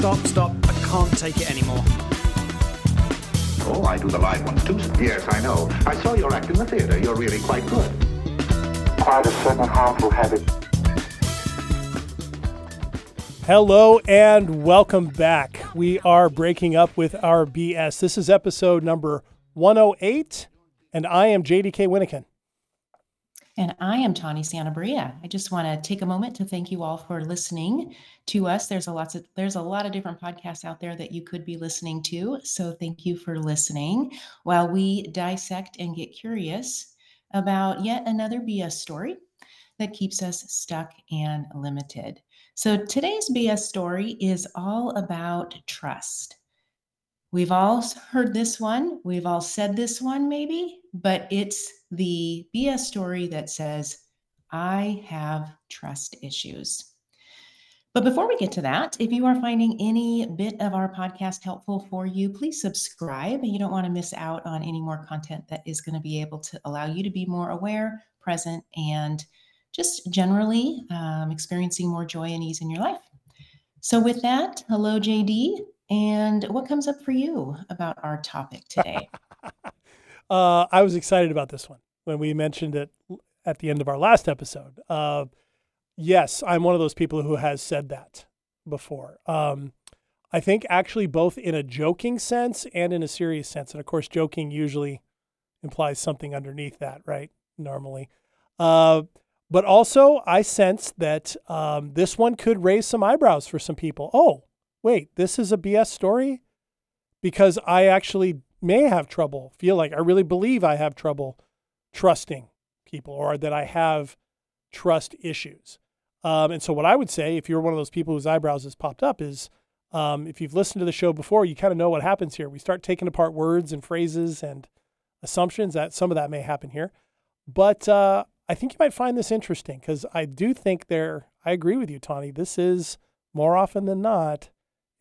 Stop, stop, stop. I can't take it anymore. Oh, I do the live ones too. Yes, I know. I saw your act in the theater. You're really quite good. Quite a certain harmful habit. Hello and welcome back. We are breaking up with our BS. This is episode number 108, and I am JDK Winnikin. And I am Tawny Santabria. I just want to take a moment to thank you all for listening to us. There's a lots of there's a lot of different podcasts out there that you could be listening to. So thank you for listening while we dissect and get curious about yet another BS story that keeps us stuck and limited. So today's BS story is all about trust. We've all heard this one, we've all said this one maybe, but it's the BS story that says, I have trust issues. But before we get to that, if you are finding any bit of our podcast helpful for you, please subscribe. You don't want to miss out on any more content that is going to be able to allow you to be more aware, present, and just generally um, experiencing more joy and ease in your life. So, with that, hello, JD. And what comes up for you about our topic today? uh, I was excited about this one when we mentioned it at the end of our last episode. Uh, yes, I'm one of those people who has said that before. Um, I think actually both in a joking sense and in a serious sense. And of course, joking usually implies something underneath that, right? Normally. Uh, but also, I sense that um, this one could raise some eyebrows for some people. Oh, wait, this is a BS story? Because I actually may have trouble, feel like I really believe I have trouble trusting people or that I have trust issues. Um, and so, what I would say, if you're one of those people whose eyebrows has popped up, is um, if you've listened to the show before, you kind of know what happens here. We start taking apart words and phrases and assumptions. That some of that may happen here, but uh, I think you might find this interesting because I do think there, I agree with you, Tawny. This is more often than not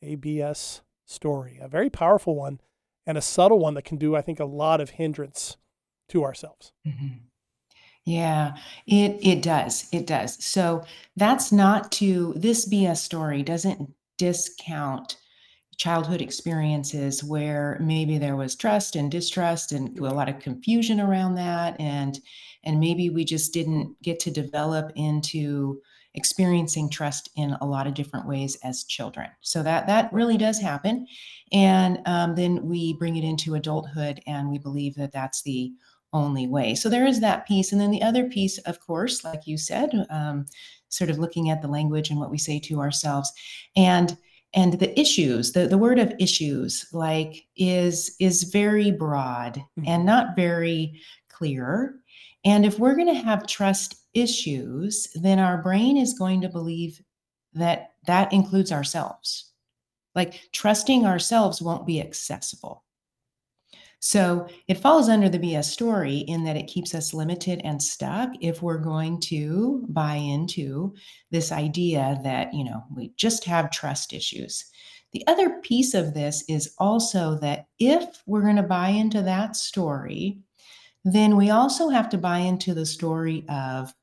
a BS story, a very powerful one and a subtle one that can do, I think, a lot of hindrance to ourselves. Mm-hmm. Yeah, it it does. It does. So that's not to this BS story doesn't discount childhood experiences where maybe there was trust and distrust and a lot of confusion around that and and maybe we just didn't get to develop into experiencing trust in a lot of different ways as children. So that that really does happen. And um, then we bring it into adulthood and we believe that that's the only way. So there is that piece. And then the other piece of course like you said um, sort of looking at the language and what we say to ourselves. And and the issues the, the word of issues like is is very broad mm-hmm. and not very clear. And if we're going to have trust issues, then our brain is going to believe that that includes ourselves. Like trusting ourselves won't be accessible. So it falls under the BS story in that it keeps us limited and stuck if we're going to buy into this idea that, you know, we just have trust issues. The other piece of this is also that if we're going to buy into that story, then we also have to buy into the story of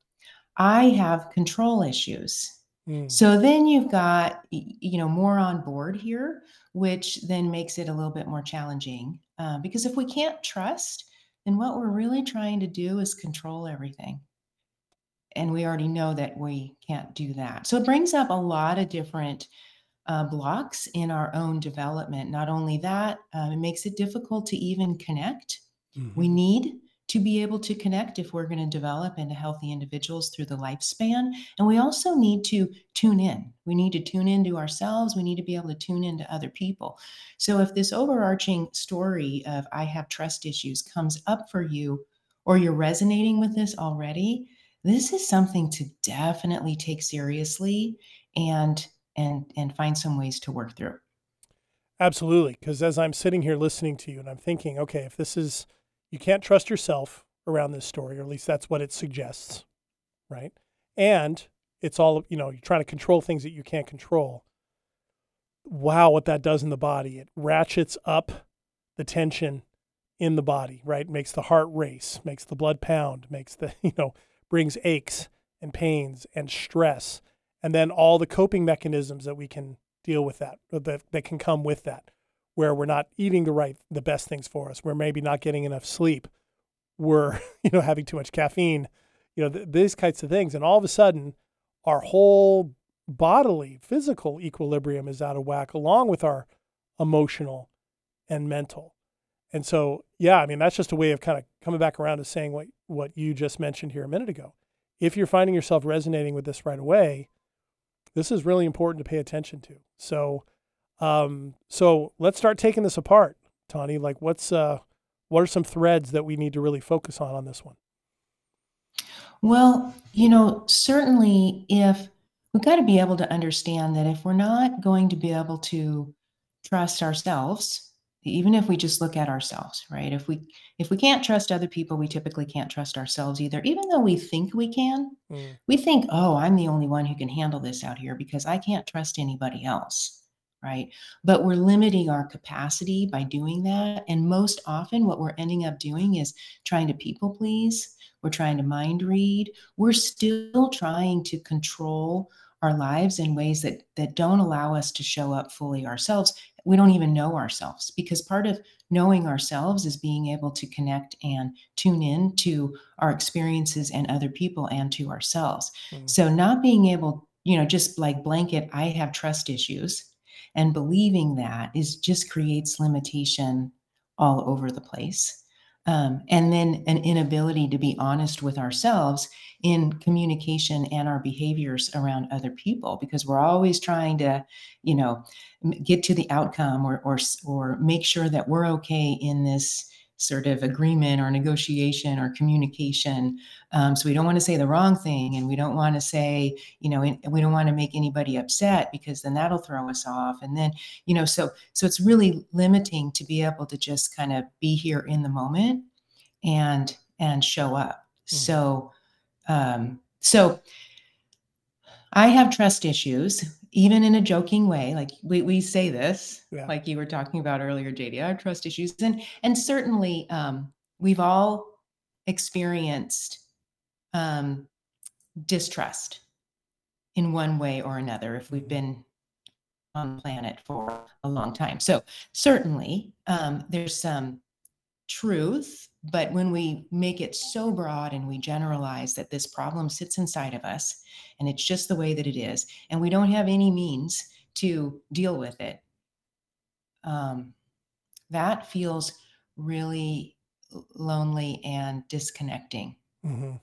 I have control issues. Mm. So then you've got you know more on board here, which then makes it a little bit more challenging uh, because if we can't trust, then what we're really trying to do is control everything. And we already know that we can't do that. So it brings up a lot of different uh, blocks in our own development. Not only that, um, it makes it difficult to even connect. Mm-hmm. We need to be able to connect if we're going to develop into healthy individuals through the lifespan. And we also need to tune in. We need to tune into ourselves. We need to be able to tune into other people. So if this overarching story of I have trust issues comes up for you, or you're resonating with this already, this is something to definitely take seriously and and and find some ways to work through. Absolutely, because as I'm sitting here listening to you and I'm thinking, okay, if this is you can't trust yourself around this story, or at least that's what it suggests, right? And it's all, you know, you're trying to control things that you can't control. Wow, what that does in the body. It ratchets up the tension in the body, right? Makes the heart race, makes the blood pound, makes the, you know, brings aches and pains and stress. And then all the coping mechanisms that we can deal with that that that can come with that, where we're not eating the right the best things for us, we're maybe not getting enough sleep, we're you know having too much caffeine, you know th- these kinds of things, and all of a sudden, our whole bodily physical equilibrium is out of whack, along with our emotional and mental. And so, yeah, I mean, that's just a way of kind of coming back around to saying what, what you just mentioned here a minute ago. If you're finding yourself resonating with this right away, this is really important to pay attention to. So, um, so let's start taking this apart, Tawny. Like, what's uh, what are some threads that we need to really focus on on this one? Well, you know, certainly if we've got to be able to understand that if we're not going to be able to trust ourselves even if we just look at ourselves right if we if we can't trust other people we typically can't trust ourselves either even though we think we can mm. we think oh i'm the only one who can handle this out here because i can't trust anybody else right but we're limiting our capacity by doing that and most often what we're ending up doing is trying to people please we're trying to mind read we're still trying to control our lives in ways that that don't allow us to show up fully ourselves we don't even know ourselves because part of knowing ourselves is being able to connect and tune in to our experiences and other people and to ourselves. Mm. So not being able, you know, just like blanket, I have trust issues and believing that is just creates limitation all over the place. Um, and then an inability to be honest with ourselves in communication and our behaviors around other people because we're always trying to you know get to the outcome or or or make sure that we're okay in this sort of agreement or negotiation or communication. Um, so we don't want to say the wrong thing, and we don't want to say, you know, we don't want to make anybody upset because then that'll throw us off. And then, you know, so so it's really limiting to be able to just kind of be here in the moment and and show up. Mm-hmm. So, um, so I have trust issues even in a joking way like we, we say this yeah. like you were talking about earlier jd our trust issues and and certainly um, we've all experienced um, distrust in one way or another if we've been on the planet for a long time so certainly um, there's some truth but when we make it so broad and we generalize that this problem sits inside of us and it's just the way that it is, and we don't have any means to deal with it, um, that feels really lonely and disconnecting. Mm-hmm.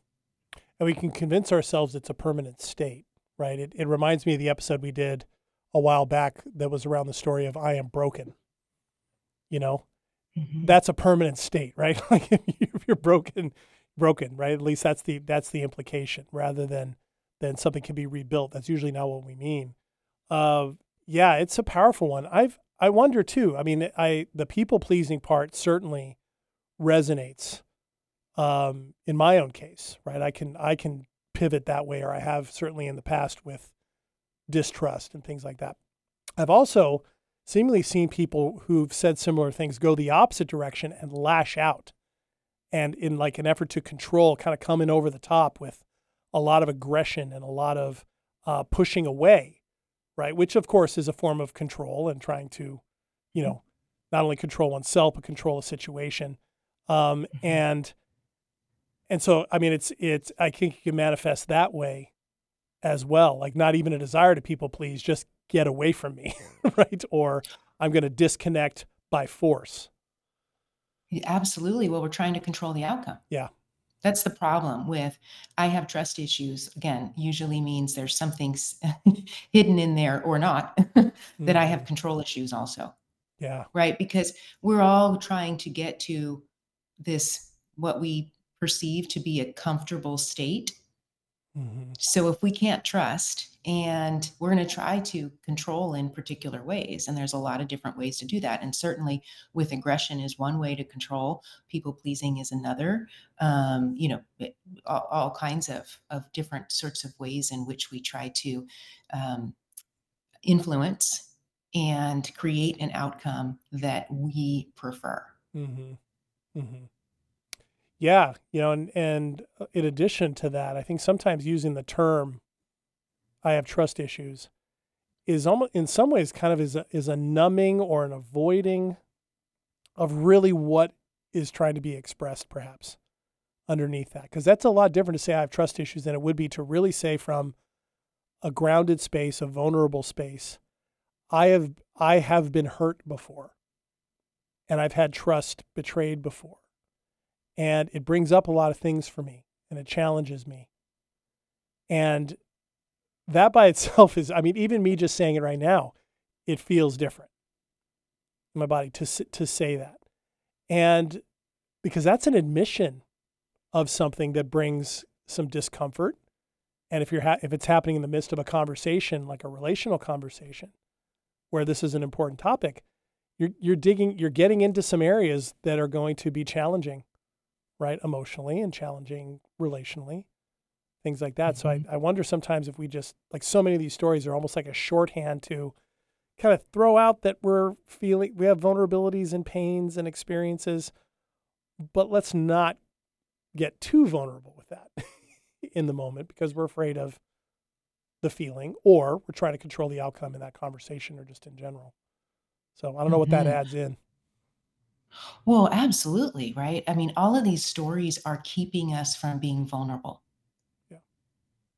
And we can convince ourselves it's a permanent state, right? It, it reminds me of the episode we did a while back that was around the story of I am broken. You know, mm-hmm. that's a permanent state, right? like if you're broken, broken, right? At least that's the that's the implication, rather than than something can be rebuilt. That's usually not what we mean. Uh, yeah, it's a powerful one. I've I wonder too. I mean, I the people pleasing part certainly resonates um, in my own case, right? I can I can pivot that way, or I have certainly in the past with distrust and things like that. I've also seemingly seen people who've said similar things go the opposite direction and lash out. And in like an effort to control kind of coming over the top with a lot of aggression and a lot of uh, pushing away right? Which of course is a form of control and trying to you know not only control oneself but control a situation. Um, mm-hmm. and and so i mean it's it's i think you can manifest that way as well like not even a desire to people please just get away from me, right? Or I'm going to disconnect by force. Absolutely. Well, we're trying to control the outcome. Yeah. That's the problem with I have trust issues. Again, usually means there's something hidden in there or not that mm-hmm. I have mm-hmm. control issues also. Yeah. Right. Because we're all trying to get to this, what we perceive to be a comfortable state Mm-hmm. So if we can't trust and we're going to try to control in particular ways, and there's a lot of different ways to do that. And certainly with aggression is one way to control, people pleasing is another. Um, you know, it, all, all, kinds of, of different sorts of ways in which we try to um, influence and create an outcome that we prefer. Mm-hmm. Mm-hmm. Yeah, you know, and and uh, in addition to that, I think sometimes using the term "I have trust issues" is almost in some ways kind of is a, is a numbing or an avoiding of really what is trying to be expressed perhaps underneath that because that's a lot different to say i have trust issues than it would be to really say from a grounded space a vulnerable space i have i have been hurt before and i've had trust betrayed before and it brings up a lot of things for me and it challenges me. And that by itself is i mean even me just saying it right now it feels different in my body to to say that. And because that's an admission of something that brings some discomfort. And if you're ha- if it's happening in the midst of a conversation like a relational conversation where this is an important topic you're you're digging you're getting into some areas that are going to be challenging right emotionally and challenging relationally things like that. Mm-hmm. So I, I wonder sometimes if we just like so many of these stories are almost like a shorthand to kind of throw out that we're feeling we have vulnerabilities and pains and experiences, but let's not get too vulnerable with that in the moment because we're afraid of the feeling or we're trying to control the outcome in that conversation or just in general. So I don't know what that mm-hmm. adds in. Well, absolutely, right? I mean, all of these stories are keeping us from being vulnerable.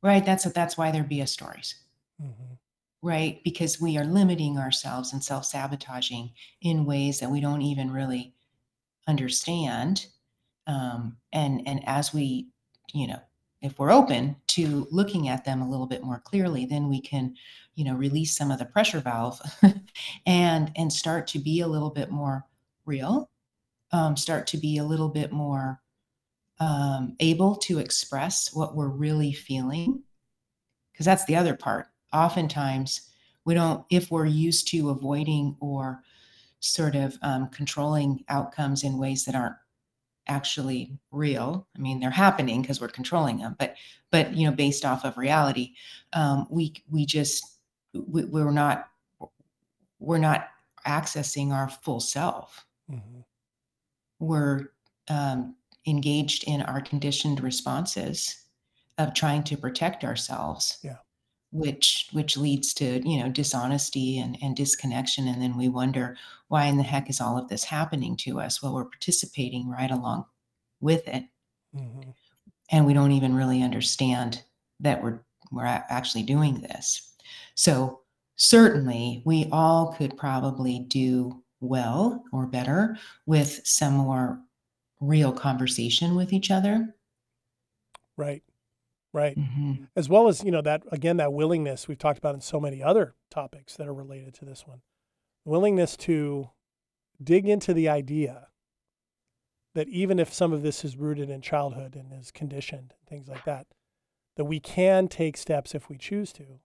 Right. That's that's why they're BS stories. Mm-hmm. Right. Because we are limiting ourselves and self sabotaging in ways that we don't even really understand. Um, and and as we, you know, if we're open to looking at them a little bit more clearly, then we can, you know, release some of the pressure valve and and start to be a little bit more real, um, start to be a little bit more um, able to express what we're really feeling. Because that's the other part. Oftentimes, we don't, if we're used to avoiding or sort of um, controlling outcomes in ways that aren't actually real i mean they're happening because we're controlling them but but you know based off of reality um, we we just we, we're not we're not accessing our full self mm-hmm. we're um, engaged in our conditioned responses of trying to protect ourselves yeah. which which leads to you know dishonesty and, and disconnection. And then we wonder why in the heck is all of this happening to us? Well we're participating right along with it. Mm-hmm. and we don't even really understand that we're we're actually doing this. So certainly we all could probably do well or better with some more real conversation with each other. Right. Right. Mm-hmm. As well as, you know, that again, that willingness we've talked about in so many other topics that are related to this one. Willingness to dig into the idea that even if some of this is rooted in childhood and is conditioned, and things like that, that we can take steps if we choose to,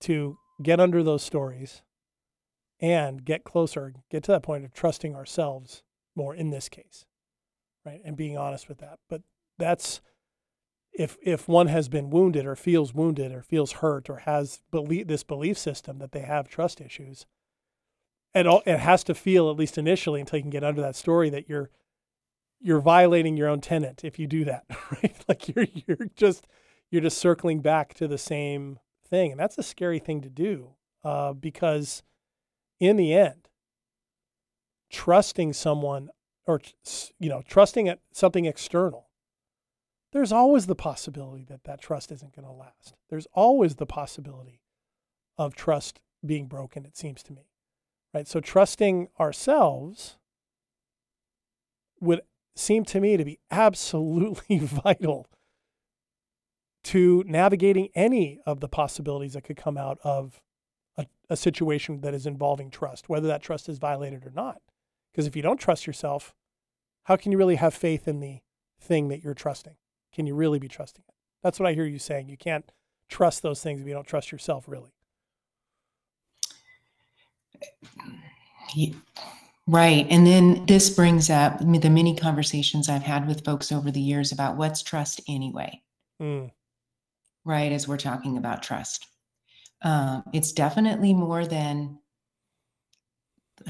to get under those stories and get closer, get to that point of trusting ourselves more in this case, right? And being honest with that. But that's if if one has been wounded or feels wounded or feels hurt or has belief this belief system that they have trust issues, it all it has to feel at least initially until you can get under that story that you're you're violating your own tenant if you do that, right? Like you're you're just you're just circling back to the same thing, and that's a scary thing to do uh, because in the end, trusting someone or you know trusting something external there's always the possibility that that trust isn't going to last. There's always the possibility of trust being broken it seems to me right? So trusting ourselves would seem to me to be absolutely vital to navigating any of the possibilities that could come out of a, a situation that is involving trust whether that trust is violated or not because if you don't trust yourself, how can you really have faith in the thing that you're trusting? Can you really be trusting it? That's what I hear you saying. You can't trust those things if you don't trust yourself, really. Right. And then this brings up the many conversations I've had with folks over the years about what's trust anyway. Mm. Right. As we're talking about trust, um, it's definitely more than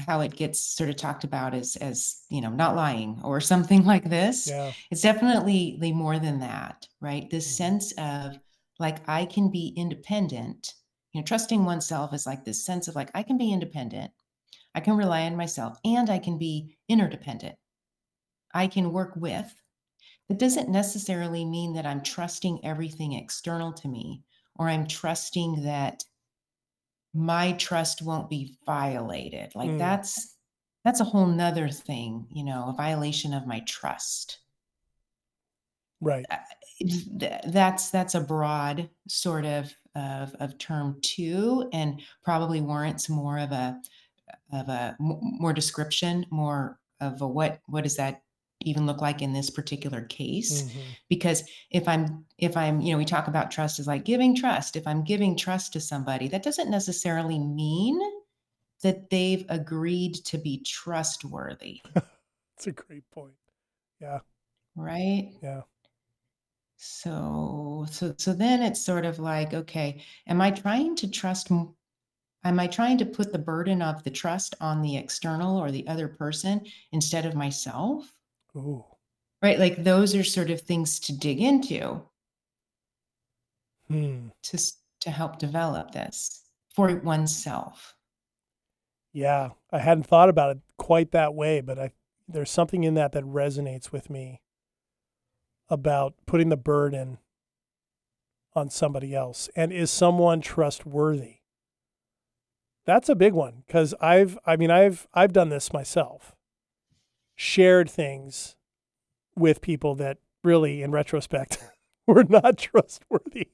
how it gets sort of talked about as as you know not lying or something like this yeah. it's definitely more than that right this mm-hmm. sense of like i can be independent You know, trusting oneself is like this sense of like, I can be independent, I can rely on myself, and I can be interdependent. I can work with. It doesn't necessarily mean that I'm trusting everything external to me or I'm trusting that my trust won't be violated. Like Mm. that's that's a whole nother thing, you know, a violation of my trust. Right. Uh, that's that's a broad sort of of, of term too, and probably warrants more of a of a more description, more of a what what does that even look like in this particular case? Mhm. Because if I'm if I'm you know we talk about trust is like giving trust. If I'm giving trust to somebody, that doesn't necessarily mean that they've agreed to be trustworthy, That's a great point. Yeah. right? Yeah. So so so then it's sort of like, okay, am I trying to trust am I trying to put the burden of the trust on the external or the other person instead of myself? Ooh. Right? Like those are sort of things to dig into Hmm. to to help develop this for oneself. Yeah. I hadn't thought about it quite that way, but I there's something in that that resonates with me about putting the burden on somebody else and is someone trustworthy that's a big one because i've i mean i've i've done this myself shared things with people that really in retrospect were not trustworthy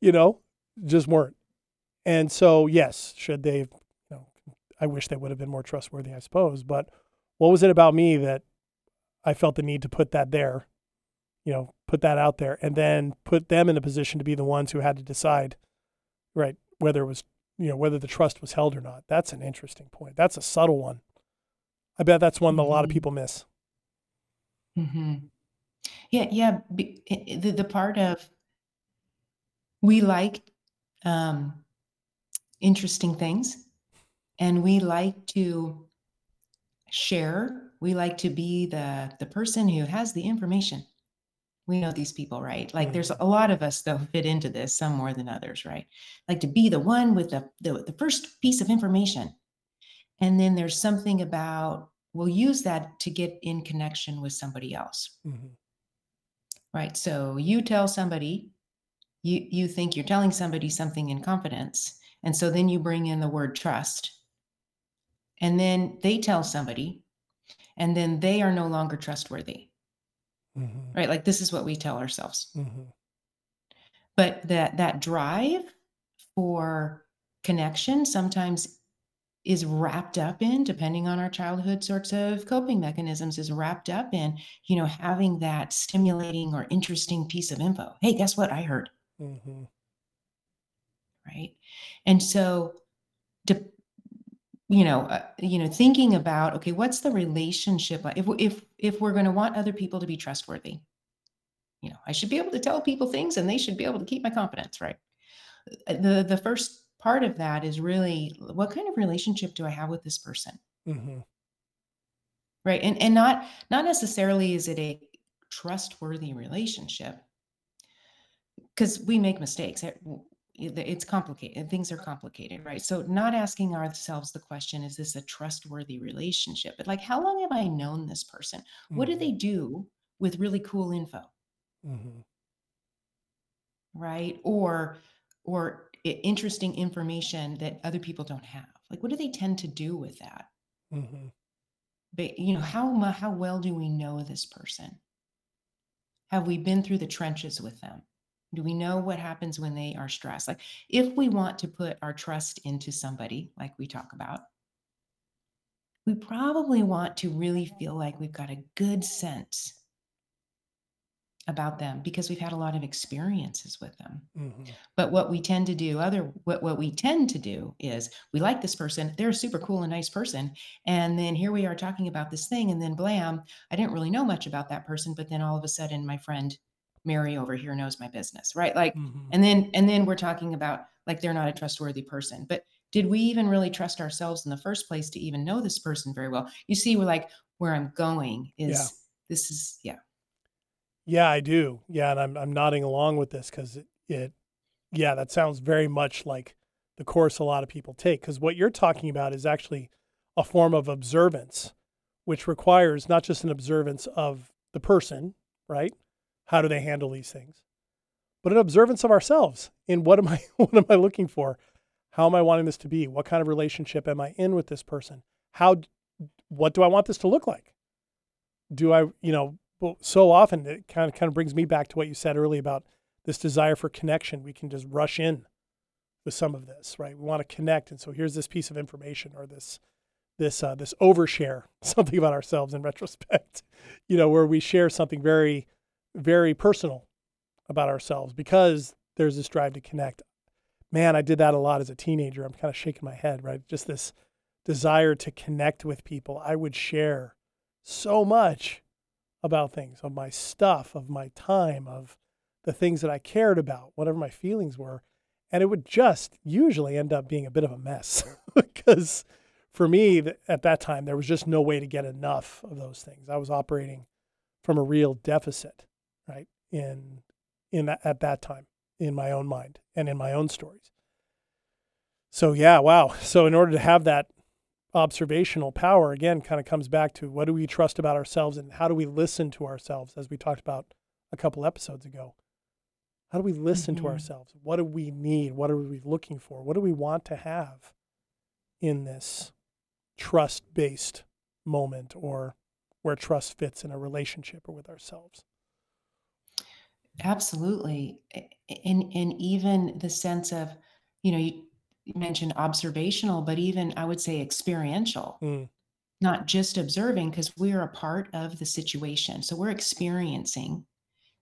you know just weren't and so yes should they you know i wish they would have been more trustworthy i suppose but what was it about me that i felt the need to put that there you know, put that out there and then put them in a position to be the ones who had to decide, right, whether it was, you know, whether the trust was held or not. That's an interesting point. That's a subtle one. I bet that's one that a lot of Mhm. people miss. hmm Yeah, yeah. be- i- i- The, the part of we like um, interesting things and we like to share. We like to be the the person who has the information. We know these people, right? Like there's a lot of us that fit into this, some more than others, right? Like to be the one with the the, the first piece of information. And then there's something about we'll use that to get in connection with somebody else. Mhm. Right. So you tell somebody, you you think you're telling somebody something in confidence, and so then you bring in the word trust. And then they tell somebody, and then they are no longer trustworthy. Mhm. Right? Like this is what we tell ourselves. Mhm. But that that drive for connection sometimes is wrapped up in depending on our childhood sorts of coping mechanisms is wrapped up in you know having that stimulating or interesting piece of info. Hey guess what i heard? Mhm. right? And so de- you know uh, you know thinking about okay what's the relationship like if if if we're going to want other people to be trustworthy you know i should be able to tell people things and they should be able to keep my confidence right? Uh, the the first part of that is really what kind of relationship do i have with this person Mhm. right and and not not necessarily is it a trustworthy relationship because we make mistakes It- it's complicated things are complicated right so not asking ourselves the question is this a trustworthy relationship but like how long have i known this person what do Mhm. they do with really cool info Mhm. right or or interesting information that other people don't have. Like what do they tend to do with that? Mhm. but you know how how well do we know this person? Have we been through the trenches with them? Do we know what happens when they are stressed? Like if we want to put our trust into somebody like we talk about we probably want to really feel like we've got a good sense about them because we've had a lot of experiences with them Mhm. but what we tend to do, other what, what we tend to do is we like this person, they're a super cool and nice person. And then here we are talking about this thing, and then blam, I didn't really know much about that person, but then all of a sudden my friend Mary over here knows my business, right? Like, Mhm. and then and then we're talking about like they're not a trustworthy person. But did we even really trust ourselves in the first place to even know this person very well? You see, we're like where I'm going is Yeah. this is yeah. Yeah, I do. Yeah, and I'm I'm nodding along with this because it, it, yeah, that sounds very much like the course a lot of people take. Because what you're talking about is actually a form of observance, which requires not just an observance of the person, right? How do they handle these things? But an observance of ourselves in what am I what am I looking for? How am I wanting this to be? What kind of relationship am I in with this person? How what do I want this to look like? Do I, you know, so often it kind of kind of brings me back to what you said earlier about this desire for connection. We can just rush in with some of this, right? We want to connect, and so here's this piece of information or this this uh, this overshare something about ourselves in retrospect, you know, where we share something very very personal about ourselves because there's this drive to connect. Man, I did that a lot as a teenager. I'm kind of shaking my head, right? Just this desire to connect with people. I would share so much about things, of my stuff, of my time, of the things that I cared about, whatever my feelings were. And it would just usually end up being a bit of a mess because for me at that time, there was just no way to get enough of those things. I was operating from a real deficit, right? In, in that, at that time in my own mind and in my own stories. So yeah, wow. So in order to have that observational power again kind of comes back to what do we trust about ourselves and how do we listen to ourselves as we talked about a couple episodes ago. How do we listen mm-hmm. to ourselves? What do we need? What are we looking for? What do we want to have in this trust based moment or where trust fits in a relationship or with ourselves? Absolutely. And and even the sense of you know you mentioned observational, but even I would say experiential, Mm. not just observing, because we are a part of the situation. So we're experiencing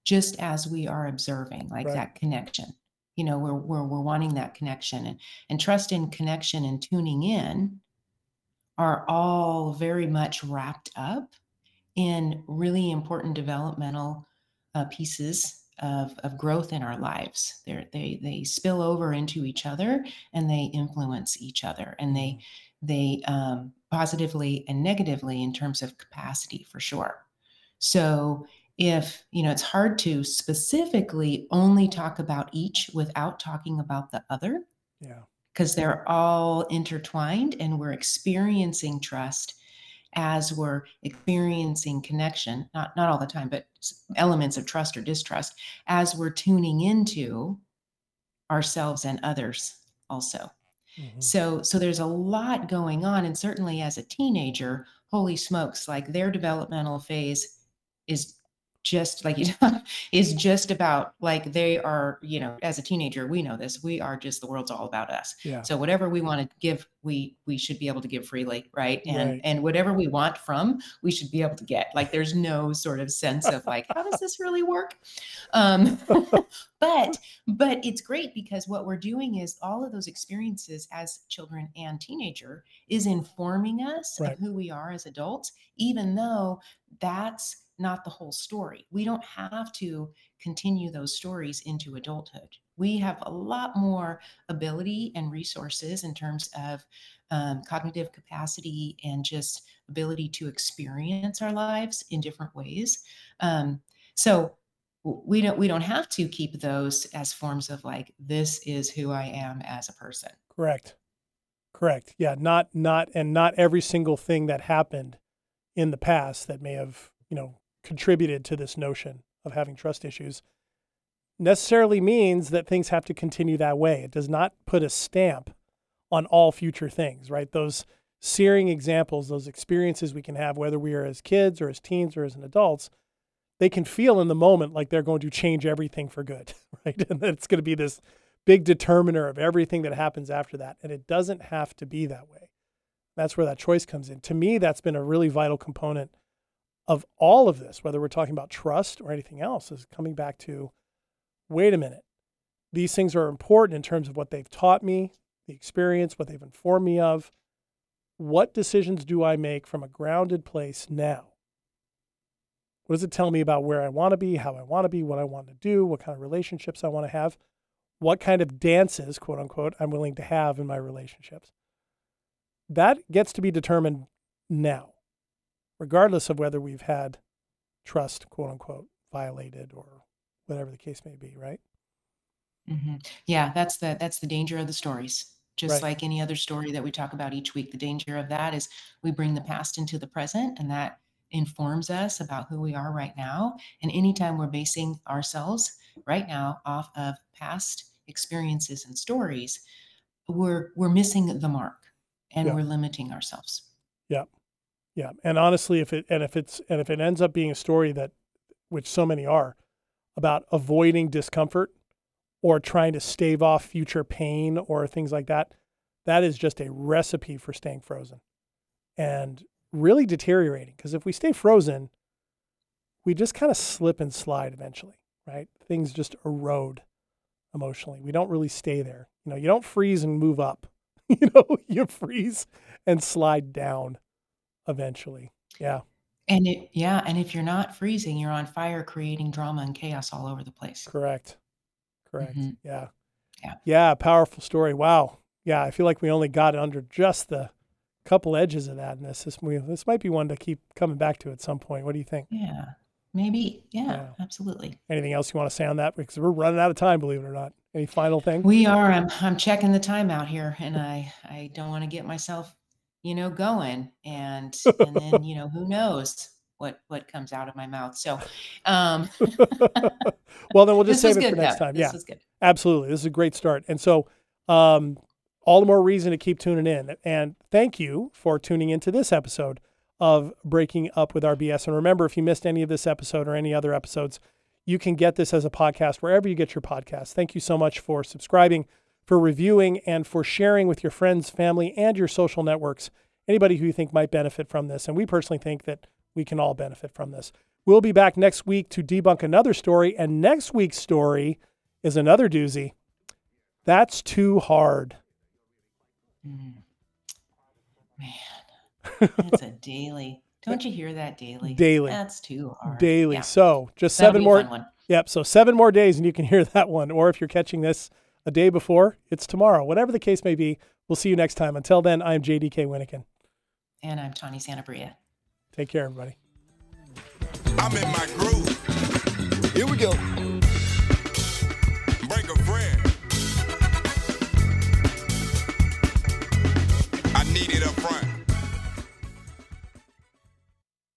just as we are observing, like Right. that connection. You know, we're we're we're wanting that connection and and trust in connection and tuning in are all very much wrapped up in really important developmental uh, pieces of, of growth in our lives. They're, they they spill over into each other and they influence each other and they they um, positively and negatively in terms of capacity for sure. So if you know it's hard to specifically only talk about each without talking about the other. Yeah. Because they're all intertwined and we're experiencing trust as we're experiencing connection, not not all the time, but elements of trust or distrust, as we're tuning into ourselves and others also. Mm-hmm. So so there's a lot going on and certainly as a teenager, holy smokes, like their developmental phase is just like you know, is just about like they are you know as a teenager we know this we are just the world's all about us yeah. so whatever we want to give we we should be able to give freely right and right. and whatever we want from we should be able to get like there's no sort of sense of like how does this really work um but but it's great because what we're doing is all of those experiences as children and teenager is informing us right. of who we are as adults even though that's not the whole story. We don't have to continue those stories into adulthood. We have a lot more ability and resources in terms of um, cognitive capacity and just ability to experience our lives in different ways. Um, so we don't we don't have to keep those as forms of like this is who I am as a person. Correct. Correct. Yeah, not not and not every single thing that happened in the past that may have, you know, contributed to this notion of having trust issues necessarily means that things have to continue that way. It does not put a stamp on all future things, right? Those searing examples, those experiences we can have, whether we are as kids or as teens or as an adults, they can feel in the moment like they're going to change everything for good, right? And that it's going to be this big determiner of everything that happens after that. And it doesn't have to be that way. That's where that choice comes in. To me, that's been a really vital component of all of this, whether we're talking about trust or anything else, is coming back to wait a minute. These things are important in terms of what they've taught me, the experience, what they've informed me of. What decisions do I make from a grounded place now? What does it tell me about where I want to be, how I want to be, what I want to do, what kind of relationships I want to have, what kind of dances, quote unquote, I'm willing to have in my relationships? That gets to be determined now regardless of whether we've had trust, quote unquote, violated or whatever the case may be, right? Mm-hmm. Yeah, that's the that's the danger of the stories. just Right. like any other story that we talk about each week. The danger of that is we bring the past into the present, and that informs us about who we are right now. And anytime we're basing ourselves right now off of past experiences and stories, we're we're missing the mark and Yeah. we're limiting ourselves. Yeah, and honestly, if it and if it's and if it ends up being a story that, which so many are, about avoiding discomfort, or trying to stave off future pain or things like that, that is just a recipe for staying frozen, and really deteriorating. Because if we stay frozen, we just kind of slip and slide eventually, right? Things just erode emotionally. We don't really stay there. You know, you don't freeze and move up. You know, you freeze and slide down eventually. Yeah. And it yeah, and if you're not freezing, you're on fire creating drama and chaos all over the place. Correct. Correct. Mhm. Yeah. Yeah. Yeah. Powerful story. Wow. Yeah. I feel like we only got under just the couple edges of that in this. This, we, this might be one to keep coming back to at some point. What do you think? Yeah. Maybe. Yeah, Yeah. absolutely. Anything else you want to say on that? Because we're running out of time, believe it or not. Any final thing? We are. I'm I'm checking the time out here and I I don't want to get myself, you know, going and and then, you know, who knows what what comes out of my mouth. So, um well, then we'll just save it for next though. time. This yeah. was good. Absolutely. This is a great start. And so, um, all the more reason to keep tuning in. And thank you for tuning into this episode of Breaking Up with Our BS. And remember, if you missed any of this episode or any other episodes, you can get this as a podcast wherever you get your podcasts. Thank you so much for subscribing, for reviewing, and for sharing with your friends, family, and your social networks. Anybody who you think might benefit from this. And we personally think that we can all benefit from this. We'll be back next week to debunk another story. And next week's story is another doozy. That's too hard. Mm. Man, it's a daily. Don't you hear that daily? Daily. That's too hard. Daily. Yeah, So just that'll seven more. Yep. So seven more days and you can hear that one. Or if you're catching this a day before, it's tomorrow. Whatever the case may be, we'll see you next time. Until then, I'm JDK Winnikin. And I'm Tawny Santabria. Take care, everybody. I'm in my groove. Here we go.